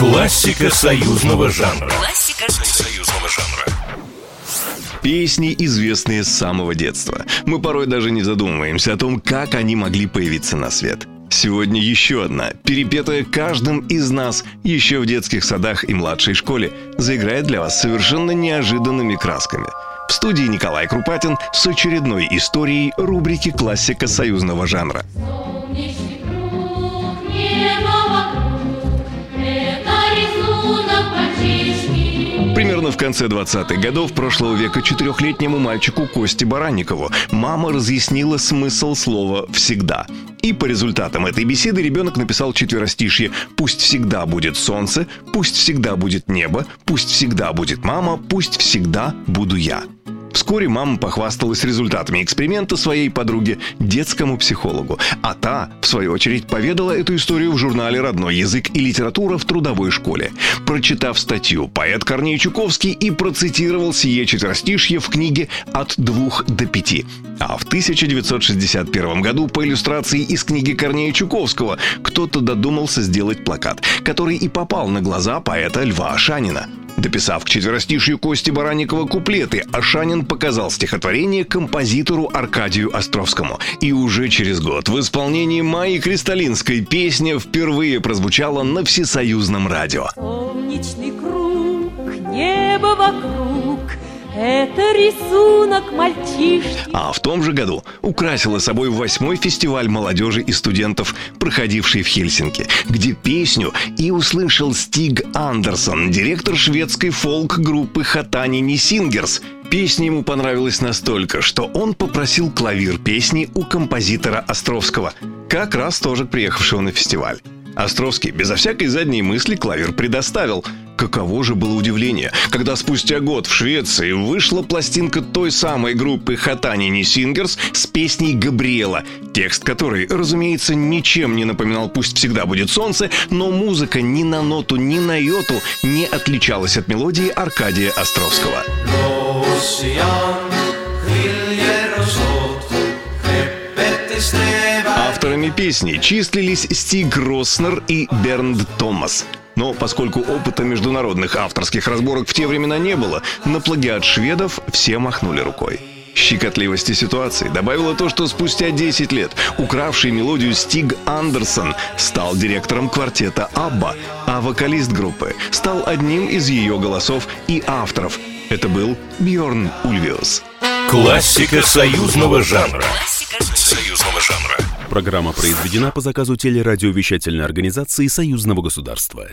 Классика союзного жанра. Классика союзного жанра. Песни, известные с самого детства. Мы порой даже не задумываемся о том, как они могли появиться на свет. Сегодня еще одна, перепетая каждым из нас еще в детских садах и младшей школе, заиграет для вас совершенно неожиданными красками. В студии Николай Крупатин с очередной историей рубрики «Классика союзного жанра». В конце 20-х годов прошлого века четырехлетнему мальчику Косте Баранникову мама разъяснила смысл слова «всегда». И по результатам этой беседы ребенок написал четверостишье «Пусть всегда будет солнце, пусть всегда будет небо, пусть всегда будет мама, пусть всегда буду я». Вскоре мама похвасталась результатами эксперимента своей подруге, детскому психологу. А та, в свою очередь, поведала эту историю в журнале «Родной язык и литература» в трудовой школе. Прочитав статью, поэт Корней Чуковский и процитировал сие четверостишье в книге «От двух до пяти». А в 1961 году по иллюстрации из книги Корнея Чуковского кто-то додумался сделать плакат, который и попал на глаза поэта Льва Ашанина. Дописав к четверостишью Кости Баранникова куплеты, Ашанин показал стихотворение композитору Аркадию Островскому. И уже через год в исполнении Майи Кристалинской песня впервые прозвучала на всесоюзном радио. Солнечный круг, небо вокруг, это рисунок мальчишки. А в том же году украсила собой восьмой фестиваль молодежи и студентов, проходивший в Хельсинки, где песню и услышал Стиг Андерсон, директор шведской фолк-группы Хатанини Сингерс. Песня ему понравилась настолько, что он попросил клавир песни у композитора Островского, как раз тоже приехавшего на фестиваль. Островский безо всякой задней мысли клавир предоставил. Каково же было удивление, когда спустя год в Швеции вышла пластинка той самой группы Хатанини Сингерс с песней «Габриэла», текст которой, разумеется, ничем не напоминал «Пусть всегда будет солнце», но музыка ни на ноту, ни на йоту не отличалась от мелодии Аркадия Островского. Авторами песни числились Стиг Роснер и Бернд Томас. Но поскольку опыта международных авторских разборок в те времена не было, на плагиат шведов все махнули рукой. Щекотливости ситуации добавило то, что спустя 10 лет укравший мелодию Стиг Андерсон стал директором квартета Абба, а вокалист группы стал одним из ее голосов и авторов. Это был Бьорн Ульвиус. Классика союзного жанра. Классика союзного жанра. Программа произведена по заказу телерадиовещательной организации Союзного государства.